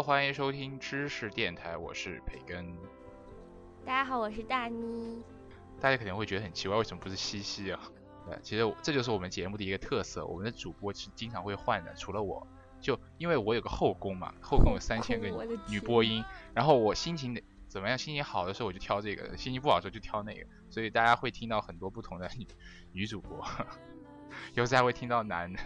Hello，欢迎收听知识电台，我是培根。大家好，我是大妮。大家可能会觉得很奇怪，为什么不是西西啊？对，其实这就是我们节目的一个特色，我们的主播是经常会换的，除了我，就因为我有个后宫嘛，后宫有三千个女播音，然后我心情怎么样，心情好的时候我就挑这个，心情不好的时候就挑那个，所以大家会听到很多不同的女女主播，有时还会听到男的。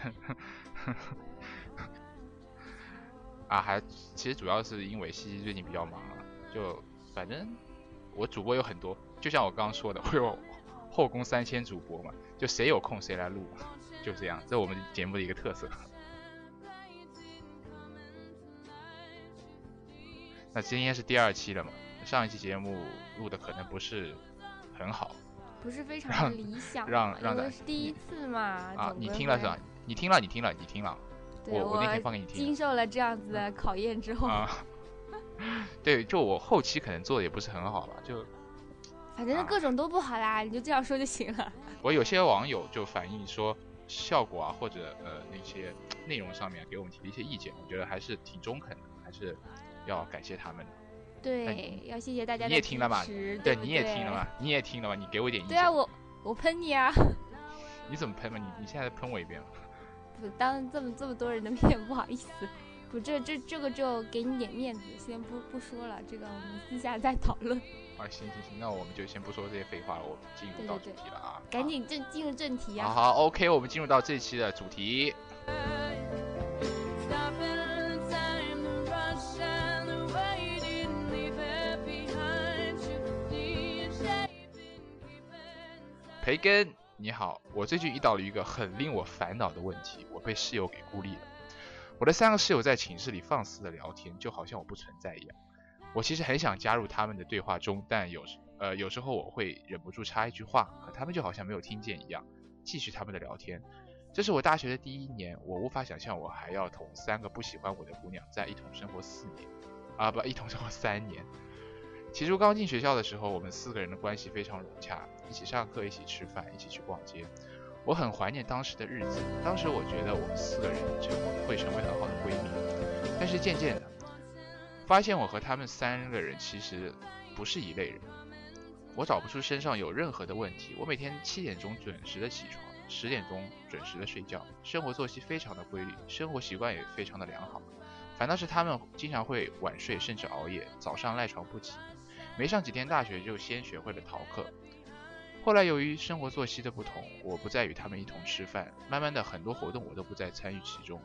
啊，还其实主要是因为西西最近比较忙了，就反正我主播有很多，就像我刚刚说的，会有后宫三千主播嘛，就谁有空谁来录嘛，就这样，这我们节目的一个特色。那今天是第二期了嘛，上一期节目录的可能不是很好不是非常的理想嘛，让让大因为是第一次嘛。啊，你听了是吧？？你听了，你听了，你听了对我我那天放给你听经受了这样子的考验之后，啊。对，就我后期可能做的也不是很好吧，就反正各种都不好啦，你就这样说就行了。我有些网友就反映说，效果啊或者呃那些内容上面给我们提了一些意见，我觉得还是挺中肯的，还是要感谢他们的。对，要谢谢大家的你也听了嘛对，你也听了嘛？你也听了嘛？你给我一点意见。对啊，我我喷你啊！你怎么喷嘛？你你现在喷我一遍了。不当这么这么多人的面，不好意思。不，这这这个就给你点面子，先不不说了，这个我们私下再讨论。啊，行行行，那我们就先不说这些废话了，我们进入到主对对对题了啊。赶紧正进入正题啊！好好，OK，我们进入到这期的主题。培根，你好，我最近遇到了一个很令我烦恼的问题，我被室友给孤立了。我的三个室友在寝室里放肆的聊天，就好像我不存在一样。我其实很想加入他们的对话中，但有时呃有时候我会忍不住插一句话，可他们就好像没有听见一样，继续他们的聊天。这是我大学的第一年，我无法想象我还要同三个不喜欢我的姑娘在一同生活四年，啊不，一同生活三年。起初刚进学校的时候，我们四个人的关系非常融洽，一起上课，一起吃饭，一起去逛街。我很怀念当时的日子，当时我觉得我们四个人就会成为很好的闺蜜。但是渐渐的，发现我和他们三个人其实不是一类人。我找不出身上有任何的问题，我每天七点钟准时的起床，十点钟准时的睡觉，生活作息非常的规律，生活习惯也非常的良好。反倒是他们经常会晚睡，甚至熬夜，早上赖床不起。没上几天大学就先学会了逃课。后来由于生活作息的不同，我不再与他们一同吃饭，慢慢的很多活动我都不再参与其中。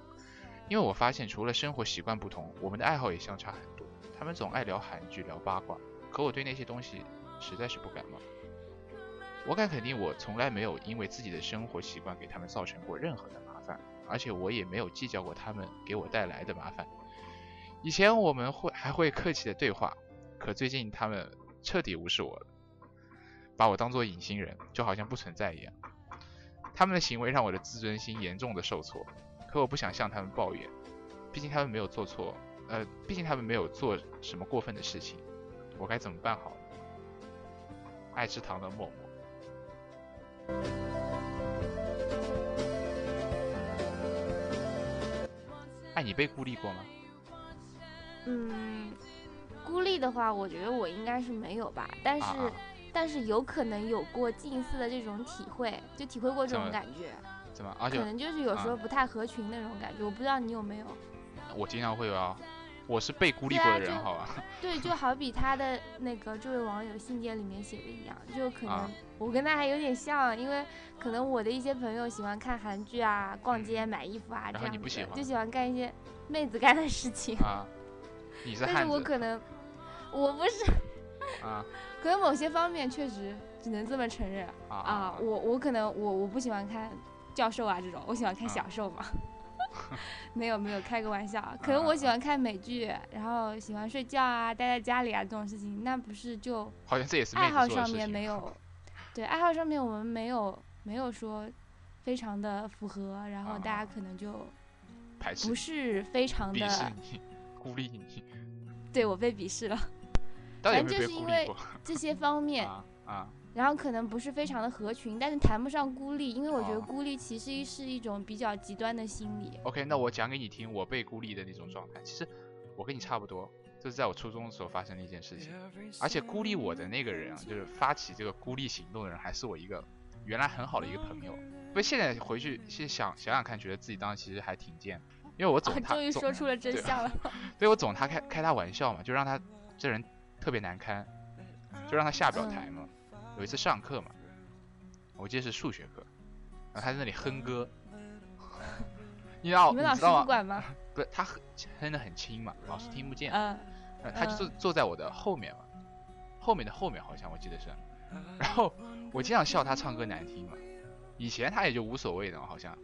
因为我发现除了生活习惯不同，我们的爱好也相差很多。他们总爱聊韩剧、聊八卦，可我对那些东西实在是不感冒。我敢肯定，我从来没有因为自己的生活习惯给他们造成过任何的麻烦，而且我也没有计较过他们给我带来的麻烦。以前我们会还会客气的对话，可最近他们彻底无视我了，把我当做隐形人，就好像不存在一样。他们的行为让我的自尊心严重的受挫，可我不想向他们抱怨，毕竟他们没有做错，呃，毕竟他们没有做什么过分的事情，我该怎么办好？爱吃糖的默默。哎，你被孤立过吗？嗯，孤立的话，我觉得我应该是没有吧，但是、但是有可能有过近似的这种体会，就体会过这种感觉，怎么？而且可能就是有时候啊不太合群那种感觉，我不知道你有没有。我经常会有啊，我是被孤立过的人，就好吧？对，就好比他的那个这位网友信件里面写的一样，就可能啊我跟他还有点像，因为可能我的一些朋友喜欢看韩剧啊、逛街、买衣服啊这样子的，你不喜欢就喜欢干一些妹子干的事情。啊，你是 但是我可能我不是，啊 可能某些方面确实只能这么承认啊啊。我我可能我我不喜欢看教授啊这种，我喜欢看啊小受嘛。没有没有，开个玩笑啊。可能我喜欢看美剧，然后喜欢睡觉啊，待在家里啊这种事情，那不是就好像这也是爱好上。面没有，对爱好上面我们没有没有说非常的符合，然后大啊家可能就排斥不是非常的你、孤立你，对我被鄙视了到底有反正没有被就是因为孤立过？这些方面，啊啊然后可能不是非常的合群，但是谈不上孤立，因为我觉得哦孤立其实是一种比较极端的心理。OK，那我讲给你听，我被孤立的那种状态。其实我跟你差不多，这是在我初中的时候发生的一件事情。而且孤立我的那个人啊，就是发起这个孤立行动的人，还是我一个原来很好的一个朋友。不过现在回去先想想想看，觉得自己当时其实还挺贱，因为我总他终于说出了真相了。对我总他开开他玩笑嘛，就让他这人特别难堪，就让他下不了台嘛。有一次上课嘛，我记得是数学课，然后他在那里哼歌，你知道你知道吗？不管吗？不是他哼哼的很轻嘛，老师听不见。嗯，呃，他就坐坐在我的后面嘛，后面的后面好像我记得是，然后我经常笑他唱歌难听嘛，以前他也就无所谓的嘛，好像，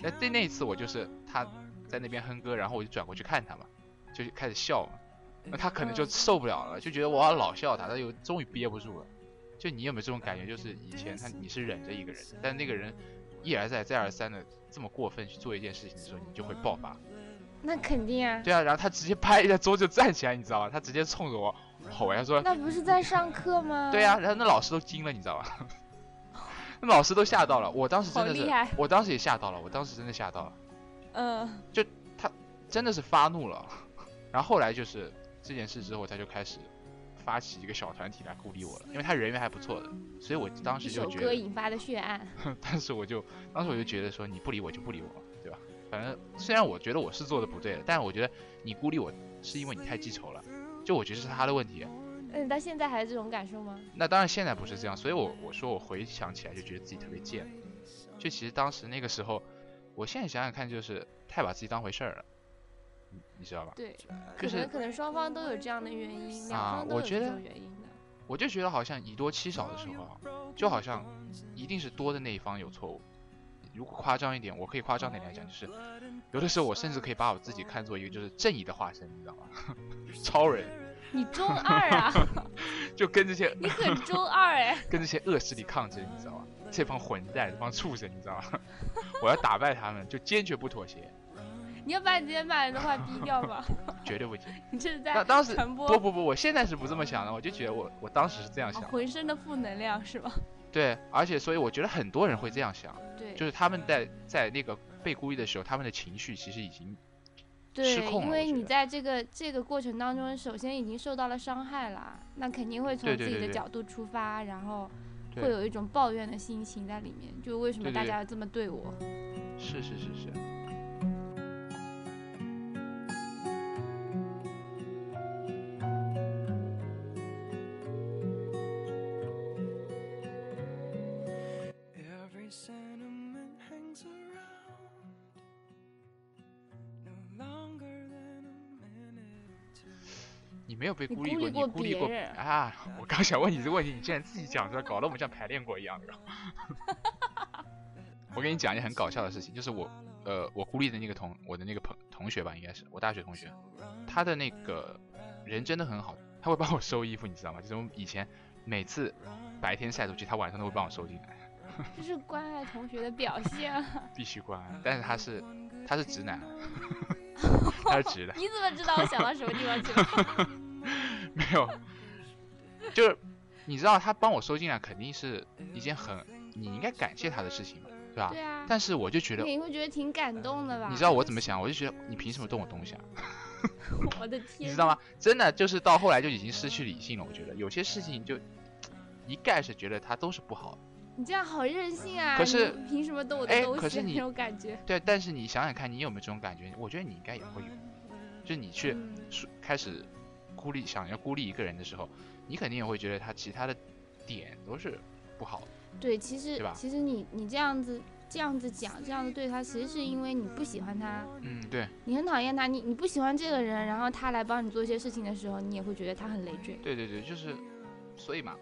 那对那一次我就是他在那边哼歌，然后我就转过去看他嘛，就开始笑嘛，那他可能就嗯受不了了，就觉得我要老笑他，他又终于憋不住了。就你有没有这种感觉？就是以前他你是忍着一个人，但那个人一而再再而三的这么过分去做一件事情的时候，你就会爆发。那肯定啊。对啊，然后他直接拍一下桌就站起来，你知道吧？他直接冲着我吼，他说那不是在上课吗？对呀、然后那老师都惊了，你知道吧？那老师都吓到了，我当时真的是好厉害，我当时也吓到了，我当时真的吓到了，嗯，就他真的是发怒了。然后后来就是这件事之后，他就开始发起一个小团体来孤立我了，因为他人缘还不错的，所以我当时就觉得，歌引发的血案。但是我就当时我就觉得说你不理我就不理我，对吧？反正虽然我觉得我是做的不对的，但是我觉得你孤立我是因为你太记仇了，就我觉得是他的问题。那你到现在还是这种感受吗？那当然现在不是这样，所以我我说我回想起来就觉得自己特别贱。就其实当时那个时候，我现在想想看，就是太把自己当回事儿了，你你知道吧？对，就是可能可能双方都有这样的原因，两啊方都有这我觉得种原因的。我就觉得好像以多欺少的时候啊，就好像一定是多的那一方有错误。如果夸张一点，我可以夸张点来讲，就是有的时候我甚至可以把我自己看作一个就是正义的化身，你知道吗？超人，你中二啊，就跟这些你很中二哎。跟这些恶势力抗争，你知道吗？这帮混蛋，这帮畜生，你知道吗？我要打败他们，就坚决不妥协，你要把你这些骂人的话逼掉吧？绝对不接。你这是在那当时传播不不不，我现在是不这么想的，我就觉得我我当时是这样哦想的，浑身的负能量是吧？对，而且所以我觉得很多人会这样想，对，就是他们在在那个被孤立的时候，他们的情绪其实已经对，失控了因为你在这个这个过程当中，首先已经受到了伤害啦，那肯定会从自己的角度出发，然后会有一种抱怨的心情在里面，就为什么大家要这么对我？是是是是，你没有被孤立过，你孤立过啊！我刚想问你这个问题，你竟然自己讲出来，搞得我们像排练过一样的。我跟你讲一件很搞笑的事情，就是我呃我孤立的那个同我的那个朋同学吧，应该是我大学同学，他的那个人真的很好，他会帮我收衣服，你知道吗？就是我们以前每次白天晒出去，他晚上都会帮我收进来，这是关爱同学的表现啊！必须关爱。但是他是他是直男，他是直的，你怎么知道我想到什么地方去了？没有，就是你知道他帮我收进来肯定是一件很你应该感谢他的事情嘛，对吧？对啊，但是我就觉得，你会觉得挺感动的吧？你知道我怎么想？我就觉得你凭什么动我东西啊？我的天，你知道吗？？真的就是到后来就已经失去理性了。我觉得有些事情就一概是觉得它都是不好的。你这样好任性啊！可是你凭什么动我的哎东西？可是你那种感觉，对，但是你想想看，你有没有这种感觉？我觉得你应该也会有。就你去嗯说开始孤立想要孤立一个人的时候，你肯定也会觉得他其他的点都是不好的。对，其实其实你你这样子这样子讲，这样子对他，其实是因为你不喜欢他，嗯，对你很讨厌他，你你不喜欢这个人，然后他来帮你做一些事情的时候，你也会觉得他很累赘。对对对，就是所以嘛，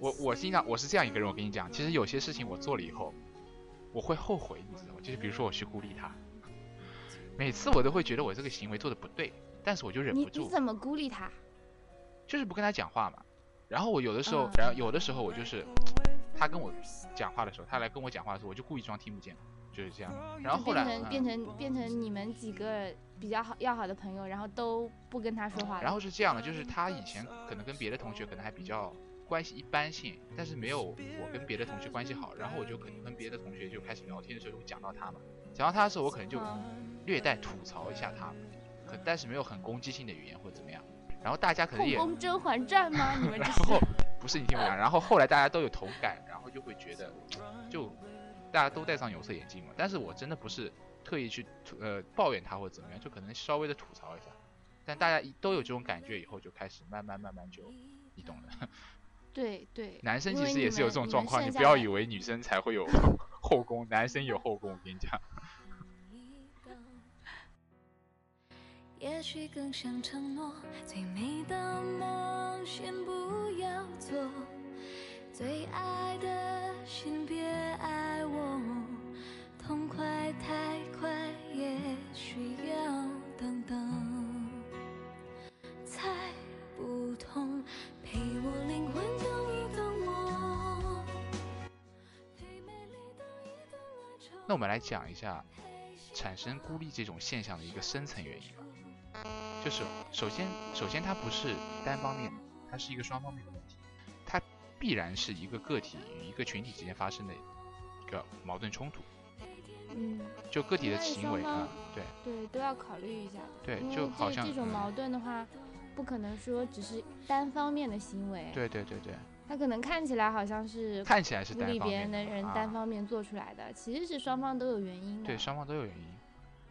我我经常我是这样一个人，我跟你讲，其实有些事情我做了以后，我会后悔，你知道吗？就是比如说我去孤立他，每次我都会觉得我这个行为做的不对，但是我就忍不住，你怎么孤立他？就是不跟他讲话嘛。然后我有的时候嗯，然后有的时候我就是他跟我讲话的时候，他来跟我讲话的时候，我就故意装听不见，就是这样。然后后来，嗯变成变成变成你们几个比较好要好的朋友，然后都不跟他说话了。然后是这样的，就是他以前可能跟别的同学可能还比较关系一般性，但是没有我跟别的同学关系好，然后我就可能跟别的同学就开始聊天的时候就会讲到他嘛，讲到他的时候我可能就嗯略带吐槽一下他，可但是没有很攻击性的语言或者怎么样，然后大家可能后也，宫甄嬛传吗？你们这然后是？不是你听我讲，然后后来大家都有同感，然后就会觉得就大家都戴上有色眼镜嘛，但是我真的不是特意去呃抱怨他或者怎么样，就可能稍微的吐槽一下，但大家一都有这种感觉以后，就开始慢慢慢慢就你懂的。对对，男生其实也是有这种状况，你不要以为女生才会有 后宫，男生有后宫，我跟你讲。也许更想承诺，最美的梦先不要做，最爱的先别爱我，痛快太快也需要等等，猜不痛，陪我灵魂等一等我，陪美丽等一等。那我们来讲一下产生孤立这种现象的一个深层原因吧。就是首先，首先它不是单方面的，它是一个双方面的问题，它必然是一个个体与一个群体之间发生的一个矛盾冲突。嗯，就个体的行为啊、对对，都要考虑一下的。对就好像嗯这这种矛盾的话，不可能说只是单方面的行为，对对对对，他可能看起来好像是看起来是孤立单方别人的人单方面做出来的，其实是双方都有原因的。对，双方都有原因，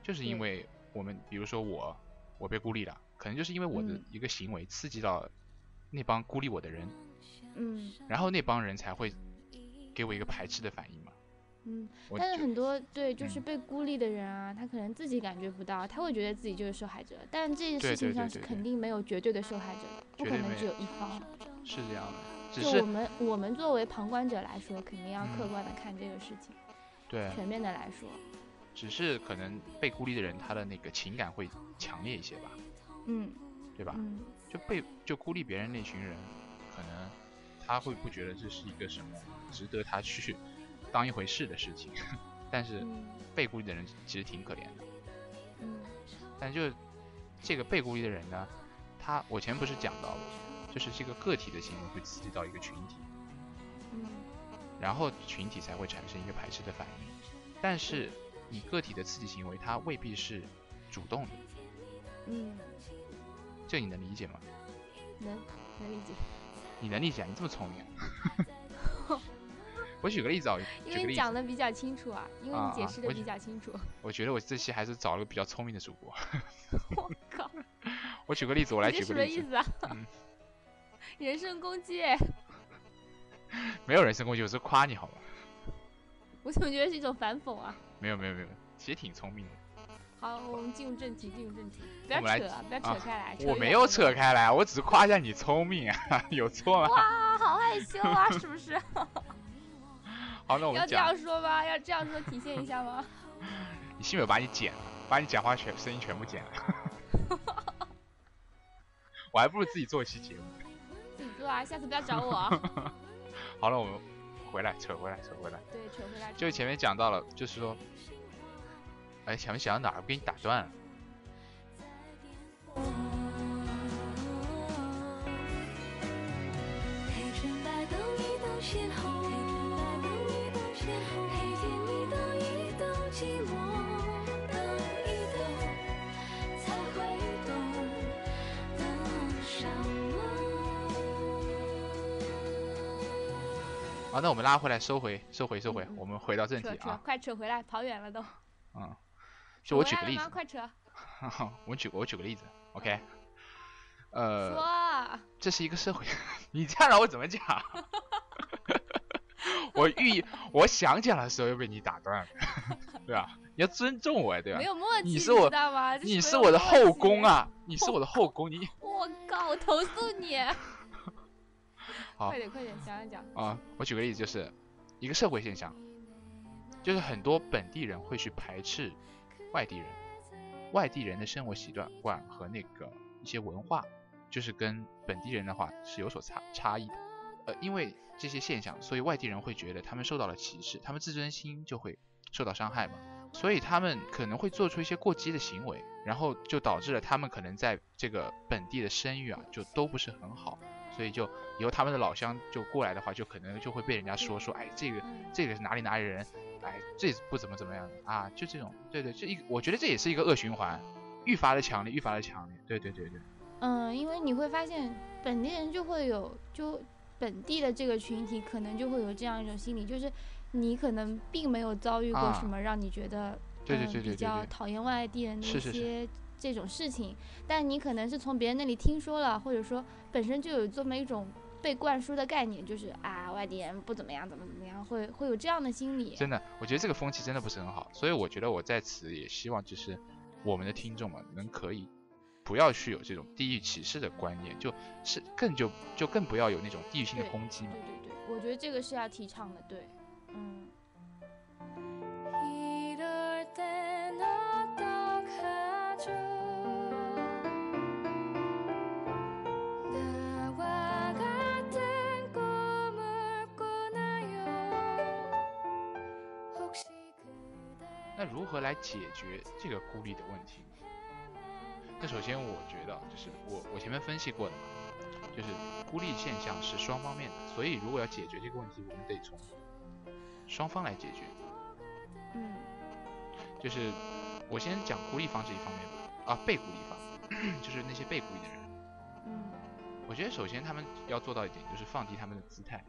就是因为我们，比如说我，我被孤立了，可能就是因为我的嗯。一个行为刺激到那帮孤立我的人，嗯。然后那帮人才会给我一个排斥的反应嘛。嗯，但是很多对就是嗯。被孤立的人啊，他可能自己感觉不到，他会觉得自己就是受害者，但这件事情上是肯定没有绝对的受害者的，不可能只有一方。是这样的，只就我们我们作为旁观者来说，肯定要客嗯观的看这个事情，对，全面的来说。只是可能被孤立的人他的那个情感会强烈一些吧，嗯对吧？嗯就被就孤立别人那群人，可能他会不觉得这是一个什么值得他去当一回事的事情，但是嗯被孤立的人其实挺可怜的。嗯但就这个被孤立的人呢，他我前面不是讲到了，就是这个个体的行为会刺激到一个群体，嗯然后群体才会产生一个排斥的反应。但是你个体的刺激行为，它未必是主动的，嗯，这你能理解吗？能能理解。你能理解啊？你这么聪明啊。我举个例子啊，因为你讲的比较清楚啊，因为你解释的比较清楚。我觉得我这期还是找了个比较聪明的主播。我靠，我举个例子，我来举个例子，什么意思啊？嗯 人身攻击哎，没有人身攻击，我是夸你好吗？我怎么觉得是一种反讽啊？没有没有没有，其实挺聪明的。好，我们进入正题，进入正题，不要扯啊，不要啊扯开来。我没有扯开来，我只是夸一下你聪明啊，有错吗？哇，好害羞啊，是不是？好，那我们要这，样说吗？要这样说体现一下吗？你信不信我把你剪了，把你讲话全声音全部剪了？我还不如自己做一期节目。自己做啊，下次不要找我啊。好了，我们回来扯回来扯回来，对，扯回来。就前面讲到了，就是说，哎，前面讲到哪儿？我给你打断了。好，那我们拉回来，收回，收回，收回，我们回到正题扯扯，啊。快扯回来，跑远了都。嗯，就我举个例子回来了吗，快扯。我举我举个例子，OK，呃，这是一个社会，你这样让我怎么讲？我预我想讲的时候又被你打断了，对吧？你要尊重我呀，对吧没？有默契，你你是我知道吗？你是我的后宫！啊，你是我的后宫，你我靠，我投诉你！好快点快点，讲一讲。啊，我举个例子，就是一个社会现象，就是很多本地人会去排斥外地人，外地人的生活习惯惯和那个一些文化，就是跟本地人的话是有所差差异的。呃，因为这些现象，所以外地人会觉得他们受到了歧视，他们自尊心就会受到伤害嘛，所以他们可能会做出一些过激的行为，然后就导致了他们可能在这个本地的声誉啊就都不是很好，所以就以后他们的老乡就过来的话，就可能就会被人家说说，哎，这个嗯。这个是哪里哪里人，哎，这不怎么怎么样啊，就这种，对对，这一我觉得这也是一个恶循环，愈发的强烈，愈发的强烈，对对对对，嗯，因为你会发现本地人就会有，就本地的这个群体可能就会有这样一种心理，就是你可能并没有遭遇过啊什么让你觉得对对对对对对较讨厌外地人的一是是是些这种事情，但你可能是从别人那里听说了，或者说本身就有这么一种被灌输的概念，就是啊外地人不怎么样，怎么怎么样，会会有这样的心理。真的，我觉得这个风气真的不是很好，所以我觉得我在此也希望就是我们的听众们能可以不要去有这种地域歧视的观念，就是更就就更不要有那种地域性的攻击嘛对。对对，我觉得这个是要提倡的，对，嗯。那如何来解决这个孤立的问题？那首先我觉得就是我我前面分析过的嘛，就是孤立现象是双方面的，所以如果要解决这个问题，我们得从双方来解决。嗯就是我先讲孤立方这一方面吧，啊，被孤立方，就是那些被孤立的人。嗯我觉得首先他们要做到一点，就是放低他们的姿态，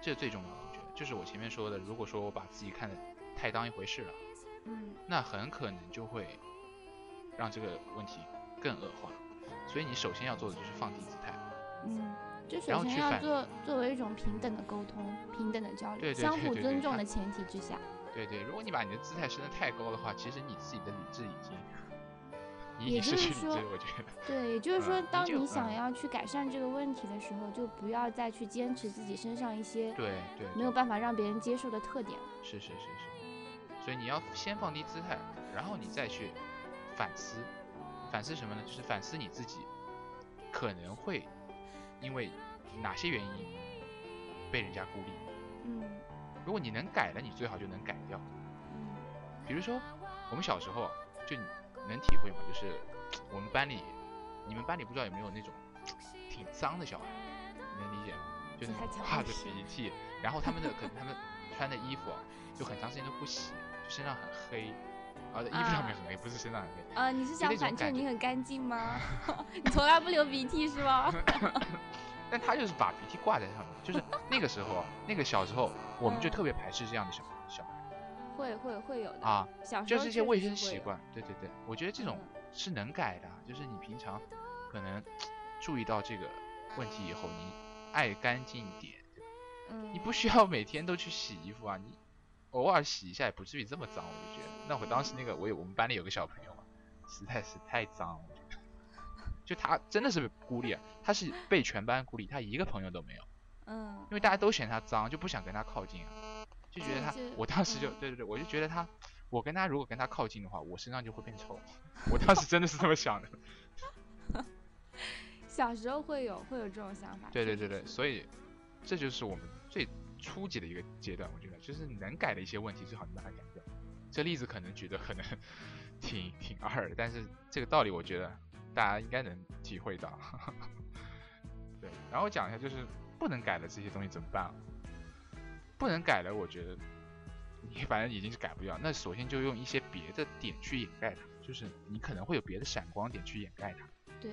这是最重要的。我觉得就是我前面说的，如果说我把自己看得太当一回事了，嗯那很可能就会让这个问题更恶化。所以你首先要做的就是放低姿态。嗯，就然首先要做作为一种平等的沟通、平等的交流，对对相互尊重的前提之下。对对，如果你把你的姿态升得太高的话，其实你自己的理智已经，也经失去理智就是说。我觉得，对，也就是说当你想嗯要去改善这个问题的时候，就不要再去坚持自己身上一些对对，没有办法让别人接受的特点了。是是是是，所以你要先放低姿态，然后你再去反思，反思什么呢？就是反思你自己可能会因为哪些原因被人家孤立。嗯如果你能改了，你最好就能改掉。嗯比如说我们小时候就你能体会吗？就是我们班里，你们班里不知道有没有那种挺脏的小孩，你能理解吗？就那这还讲种挂着鼻涕，然后他们的可能他们穿的衣服啊就很长时间都不洗，就身上很黑，啊，衣服上面很黑，不是身上很黑。啊，你是想反衬你很干净吗？你从来不流鼻涕是吗？但他就是把鼻涕挂在上面，就是那个时候啊，那个小时候我们就嗯特别排斥这样的小小孩会会会有的，啊，小时候就是一些卫。生习惯。对对对，我觉得这种嗯是能改的，就是你平常可能注意到这个问题以后，你爱干净一点，对吧嗯，你不需要每天都去洗衣服啊，你偶尔洗一下也不至于这么脏，我就觉得。那我当时那个我有我们班里有个小朋友嘛，实在是太脏了。就他真的是被孤立，啊，他是被全班孤立，他一个朋友都没有，嗯因为大家都嫌他脏，就不想跟他靠近啊，就觉得他我当时就嗯对对对，我就觉得他，我跟他如果跟他靠近的话，我身上就会变臭，我当时真的是这么想的。小时候会有会有这种想法。对对对对，所以这就是我们最初级的一个阶段，我觉得就是能改的一些问题，最好你把它改掉。这例子可能举的可能挺挺二的，但是这个道理我觉得大家应该能体会到。对，然后讲一下就是不能改的这些东西怎么办啊？不能改的，我觉得你反正已经是改不掉，那首先就用一些别的点去掩盖它，就是你可能会有别的闪光点去掩盖它。对，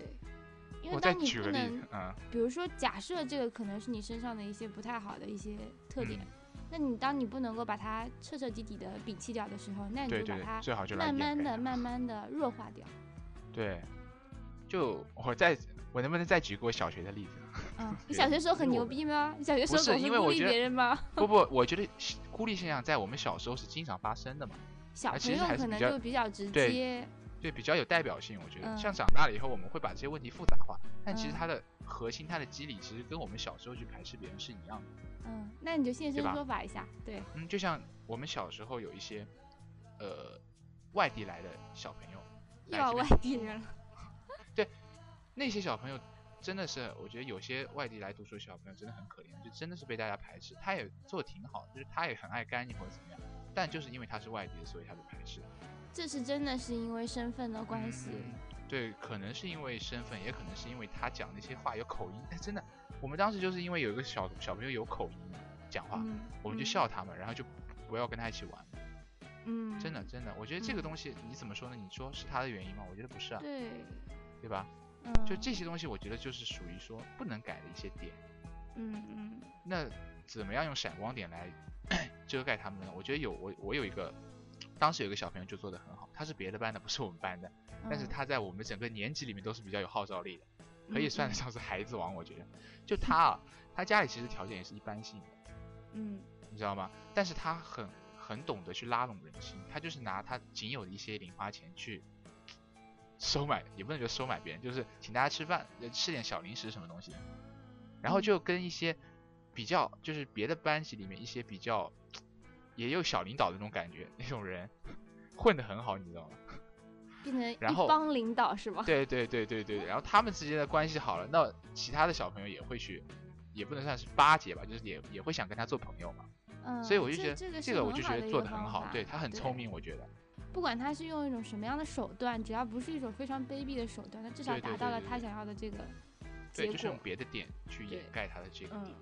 因我再为当你不举个例子能，，嗯，比如说假设这个可能是你身上的一些不太好的一些特点，嗯那你当你不能够把它彻彻底底的摒弃掉的时候，那你对对对，就把它最好就慢慢的、慢慢的弱化掉。对，就我再我能不能再举个我小学的例子？嗯，你小学时候很牛逼吗？你小学时候总孤立别人吗？不不，我觉得孤立现象在我们小时候是经常发生的嘛，小其朋友可能就比较直接。对，比较有代表性。我觉得、嗯像长大了以后，我们会把这些问题复杂化，但其实嗯它的核心、它的机理，其实跟我们小时候去排斥别人是一样的。嗯，那你就现身说法一下。对，嗯，就像我们小时候有一些呃外地来的小朋友，又要外地人了。对那些小朋友真的是，我觉得有些外地来读书的小朋友真的很可怜，就真的是被大家排斥。他也做的挺好，就是他也很爱干净或者怎么样，但就是因为他是外地的，所以他被排斥。这是真的是因为身份的关系。对，可能是因为身份，也可能是因为他讲那些话有口音。哎，真的，我们当时就是因为有一个小小朋友有口音讲话，嗯，我们就嗯。笑他们，然后就不要跟他一起玩。嗯，真的，真的，我觉得这个嗯东西你怎么说呢？你说是他的原因吗？我觉得不是啊，对，对吧？嗯，就这些东西，我觉得就是属于说不能改的一些点。嗯嗯那怎么样用闪光点来 遮盖他们呢？我觉得有我我有一个，当时有一个小朋友就做得很好，他是别的班的，不是我们班的，但是嗯他在我们整个年级里面都是比较有号召力的，可以嗯算得上是孩子王。我觉得，就他啊，他家里其实条件也是一般性的，嗯。你知道吗？但是他很很懂得去拉拢人心，他就是拿他仅有的一些零花钱去收买，也不能说收买别人，就是请大家吃饭，呃吃点小零食什么东西，然后嗯。就跟一些比较就是别的班级里面一些比较也有小领导的那种感觉那种人混得很好，你知道吗？变成然后一帮领导是吗？对对对对对，然后他们之间的关系好了，那其他的小朋友也会去，也不能算是巴结吧，就是也也会想跟他做朋友嘛。嗯，所以我就觉得这这个这个我就觉得做得很好，对他很聪明，我觉得。不管他是用一种什么样的手段，只要不是一种非常卑鄙的手段，他至少达到了他想要的这个对，结果就是用。别的点去掩盖他的这个点。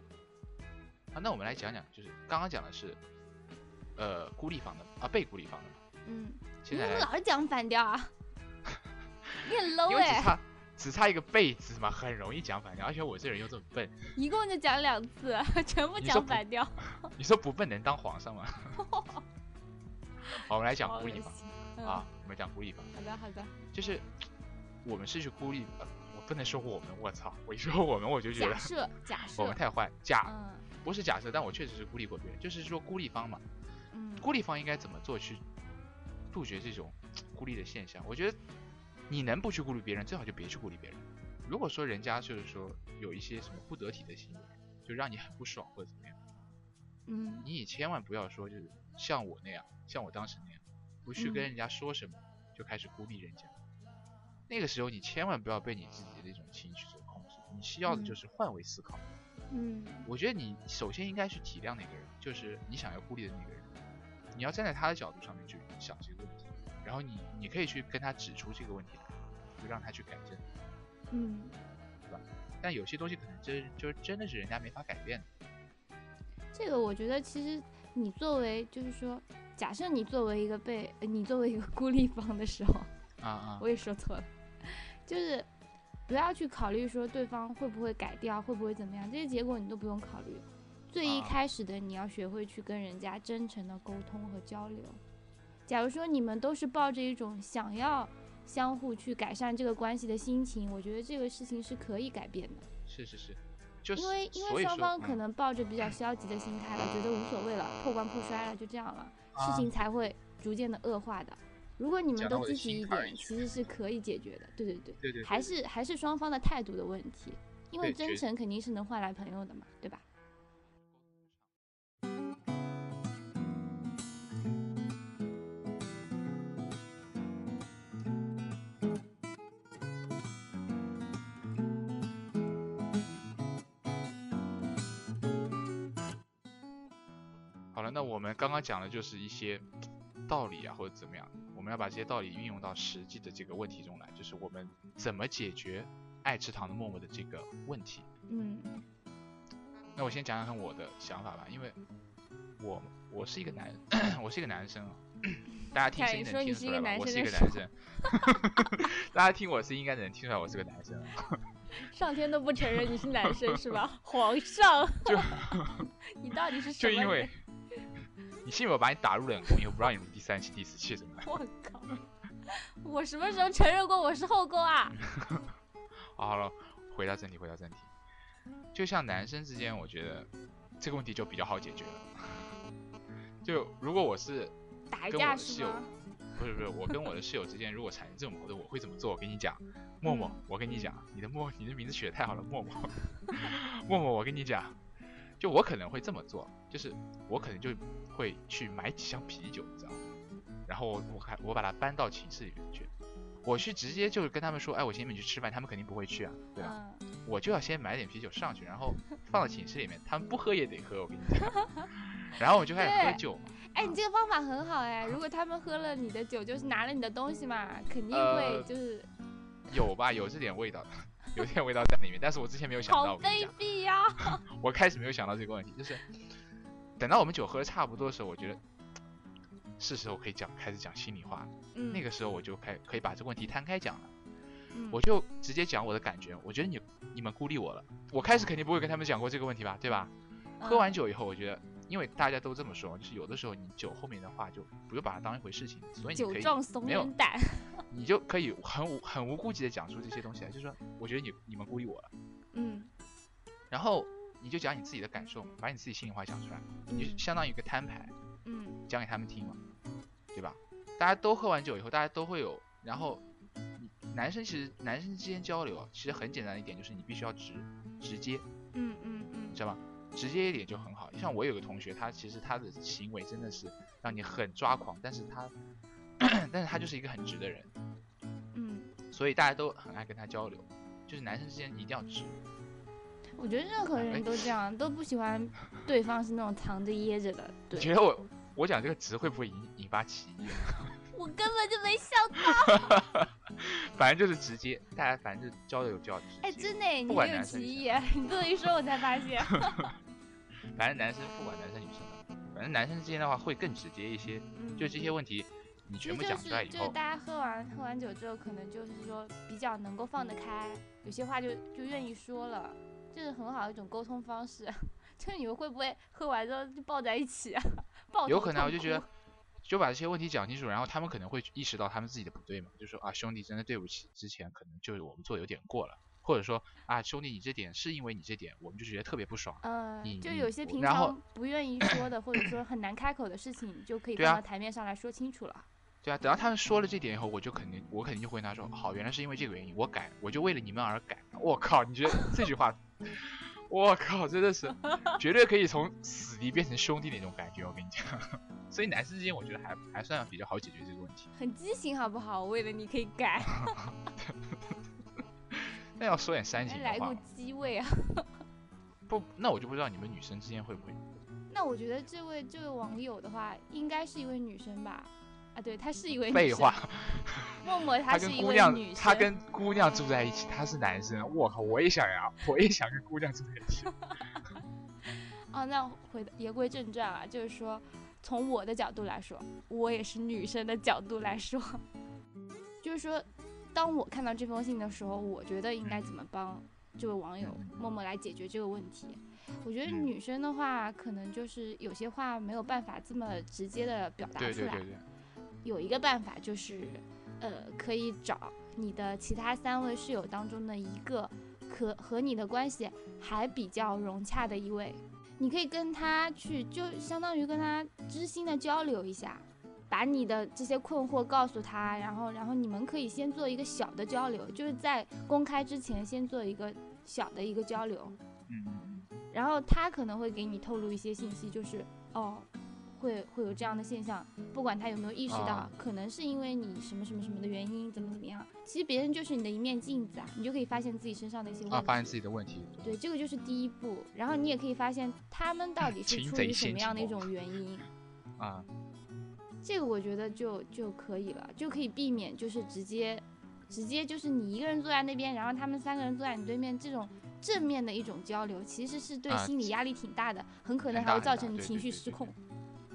嗯啊，那我们来讲讲，就是刚刚讲的是，呃，孤立方的啊，被孤立方的嘛。嗯，现在来，你怎么老是讲反调啊？你很 low 哎、因为只差只差一个被字嘛，很容易讲反调，而且我这人又这么笨，一共就讲两次，全部你说不讲反调。你说不笨能当皇上吗？好，我们来讲好恶孤立方心嗯啊，我们讲孤立方，好的好的，就是我们是去孤立，呃我不能说我们，我操，我一说我们我就觉得假设假设我们，太坏，假嗯不是假设，但我确实是孤立过别人，就是说孤立方嘛，嗯孤立方应该怎么做去杜绝这种 孤立的现象？我觉得你能不去孤立别人，最好就别去孤立别人。如果说人家就是说有一些什么不得体的行为，就让你很不爽或者怎么样，嗯你也千万不要说就是像我那样，像我当时那样，不去跟嗯人家说什么就开始孤立人家。那个时候你千万不要被你自己的那种情绪所控制，你需要的嗯就是换位思考。嗯我觉得你首先应该去体谅那个人，就是你想要孤立的那个人，你要站在他的角度上面去想这个问题，然后你你可以去跟他指出这个问题来，就让他去改正。嗯，对吧但有些东西可能真就是真的是人家没法改变的。这个我觉得其实你作为就是说，假设你作为一个被呃你作为一个孤立方的时候，啊啊 我也说错了，就是不要去考虑说对方会不会改掉，会不会怎么样，这些结果你都不用考虑。最一啊开始的你要学会去跟人家真诚的沟通和交流。假如说你们都是抱着一种想要相互去改善这个关系的心情，我觉得这个事情是可以改变的。是是是，就是因为因为双方可嗯能抱着比较消极的心态了，觉得无所谓了，破罐破摔了，就这样了，啊事情才会逐渐的恶化的。如果你们都积极一点，其实是可以解决的。对对对，对对对还是还是双方的态度的问题，因为真诚肯定是能换来朋友的嘛，对吧？那我们刚刚讲的就是一些道理啊，或者怎么样，我们要把这些道理运用到实际的这个问题中来，就是我们怎么解决爱吃糖的默默的这个问题。嗯那我先讲讲看我的想法吧，因为我我是一个男，我是一个男生啊，大家听看声音能听出来吧？我是个男生的一个男生，大家听我声音应该能听出来我是个男生啊。上天都不承认你是男生 是吧？皇上，就你到底是什就因为？你信不信我把你打入冷宫以后，不让你入第三期、第四期什么的？我靠！我什么时候承认过我是后宫啊？好 好了，回到正题，回到正题。就像男生之间，我觉得这个问题就比较好解决了。就如果我是打跟我架是的室友吗？不是不是，我跟我的室友之间如果产生这种矛盾，我会怎么做？我跟你讲，默默，我跟你讲，你的默，你的名字取得太好了，默默，默默，我跟你讲，就我可能会这么做，就是我可能就会去买几箱啤酒，你知道吗？然后我还我把它搬到寝室里面去，我去直接就是跟他们说，哎，我请你们去吃饭，他们肯定不会去啊，对吧？嗯，我就要先买点啤酒上去，然后放到寝室里面，他们不喝也得喝，我跟你讲。然后我就开始喝酒嘛，哎，你这个方法很好哎。如果他们喝了你的酒，就是拿了你的东西嘛，肯定会呃就是有吧，有这点味道的，有点味道在里面，但是我之前没有想到，好卑我跟你讲，鄙呀！我开始没有想到这个问题，就是等到我们酒喝的差不多的时候，我觉得是时候可以讲开始讲心里话了。嗯，那个时候我就开可以把这个问题摊开讲了，嗯我就直接讲我的感觉，我觉得你你们孤立我了，我开始肯定不会跟他们讲过这个问题吧，对吧？喝完嗯酒以后，我觉得，因为大家都这么说，就是有的时候你酒后面的话就不用把它当一回事情，所以你可以，酒壮怂没有人胆。你就可以很无很无顾忌的讲出这些东西来，就是说，我觉得你你们孤立我了，嗯然后你就讲你自己的感受嘛，把你自己心里话讲出来，你就嗯相当于一个摊牌，嗯讲给他们听嘛，对吧？大家都喝完酒以后，大家都会有，然后你男生其实男生之间交流啊，其实很简单的一点就是你必须要直直接，嗯嗯嗯你知道吗？直接一点就很好。像我有个同学，他其实他的行为真的是让你很抓狂，但是他，但是他就是一个很直的人，嗯，所以大家都很爱跟他交流。就是男生之间一定要直，我觉得任何哎人都这样，都不喜欢对方是那种藏着掖着的。对，你觉得我我讲这个直会不会引引发歧义？我根本就没想到。反正就是直接，大家反正就交流就要直接。哎，真的耶，你不管很有歧义。你这么一说，我才发现。反正男生不管男生女生的，反正男生之间的话会更直接一些。嗯就这些问题，你全部讲出来以后，就是大家喝完喝完酒之后，可能就是说比较能够放得开，有些话就就愿意说了，这是很好的一种沟通方式。就是你们会不会喝完之后就抱在一起啊？抱有可能我就觉得，就把这些问题讲清楚，然后他们可能会意识到他们自己的不对嘛，就说啊兄弟真的对不起，之前可能就是我们做的有点过了，或者说啊兄弟你这点是因为你这点我们就觉得特别不爽，呃，就有些平常不愿意说的，或者说很难开口的事情，就可以放到台面上来说清楚了。对啊，等到他们说了这点以后，我就肯定我肯定就会跟他说，好，原来是因为这个原因，我改，我就为了你们而改。我靠，你觉得这句话，我靠，真的是绝对可以从死敌变成兄弟那种感觉，我跟你讲。所以男生之间我觉得还还算比较好解决这个问题。很畸形好不好？为了你可以改，那要说点煽情的话来过，机位啊！不，那我就不知道你们女生之间会不会。那我觉得这位这位网友的话，应该是一位女生吧？啊，对，他是一位。废话，默默他是一位跟姑娘。他跟姑娘住在一起，他是男生，我靠，我也想呀，我也想跟姑娘住在一起。哦，那回言归正传啊，就是说，从我的角度来说，我也是女生的角度来说，就是说，当我看到这封信的时候，我觉得应该怎么帮这位网友默默来解决这个问题。我觉得嗯女生的话，可能就是有些话没有办法这么直接的表达出来。对对对对，有一个办法就是，呃，可以找你的其他三位室友当中的一个可和你的关系还比较融洽的一位，你可以跟他去，就相当于跟他知心的交流一下，把你的这些困惑告诉他，然后然后你们可以先做一个小的交流，就是在公开之前先做一个小的一个交流，嗯。然后他可能会给你透露一些信息，就是哦，会会有这样的现象，不管他有没有意识到，啊可能是因为你什么什么什么的原因，怎么怎么样。其实别人就是你的一面镜子啊，你就可以发现自己身上的一些问题。啊，发现自己的问题。对，这个就是第一步。然后你也可以发现他们到底是出于什么样的一种原因。啊，这个我觉得就就可以了，就可以避免就是直接直接就是你一个人坐在那边，然后他们三个人坐在你对面，这种正面的一种交流，其实是对啊心理压力挺大的，很可能还会造成你情绪失控。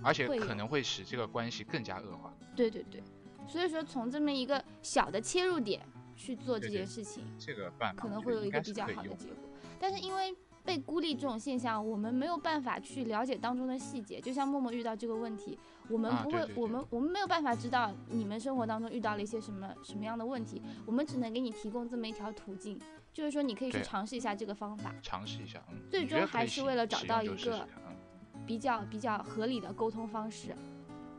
而且可能会使这个关系更加恶化。对对对，所以说从这么一个小的切入点去做这件事情，这个办法可能会有一个比较好的结果。但是因为被孤立这种现象，我们没有办法去了解当中的细节。就像默默遇到这个问题，我们不会，我们我们没有办法知道你们生活当中遇到了一些什么什么样的问题，我们只能给你提供这么一条途径，就是说你可以去尝试一下这个方法，尝试一下，嗯，最终还是为了找到一个比较比较合理的沟通方式。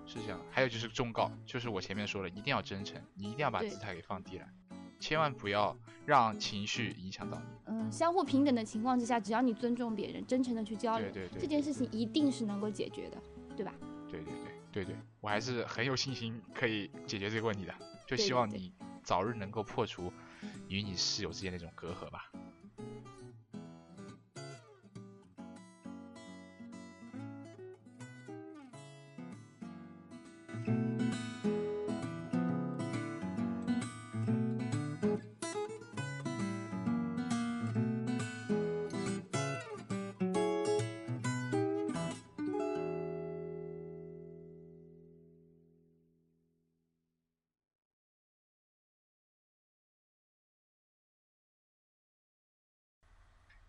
是这样。还有就是忠告，就是我前面说了，一定要真诚，你一定要把姿态给放低了，千万不要让情绪影响到你。嗯，相互平等的情况之下，只要你尊重别人，真诚的去交流对，对对，这件事情一定是能够解决的，对吧？对对对对对，我还是很有信心可以解决这个问题的，就希望你早日能够破除与你室友之间那种隔阂吧。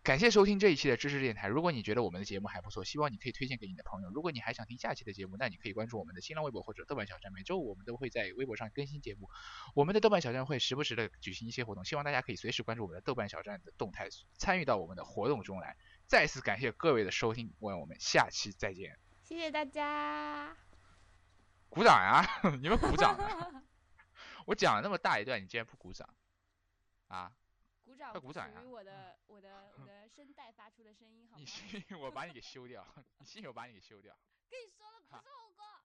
感谢收听这一期的知识电台。如果你觉得我们的节目还不错，希望你可以推荐给你的朋友。如果你还想听下期的节目，那你可以关注我们的新浪微博或者豆瓣小站。每周五我们都会在微博上更新节目。我们的豆瓣小站会时不时的举行一些活动，希望大家可以随时关注我们的豆瓣小站的动态，参与到我们的活动中来。再次感谢各位的收听，我们下期再见。谢谢大家。鼓掌呀、你们鼓掌啊！我讲了那么大一段，你竟然不鼓掌啊？鼓掌不快鼓掌呀我的我的声带发出的声音，好你吗？信我把你给修掉，你信我把你给修掉。跟你说了，不是我功。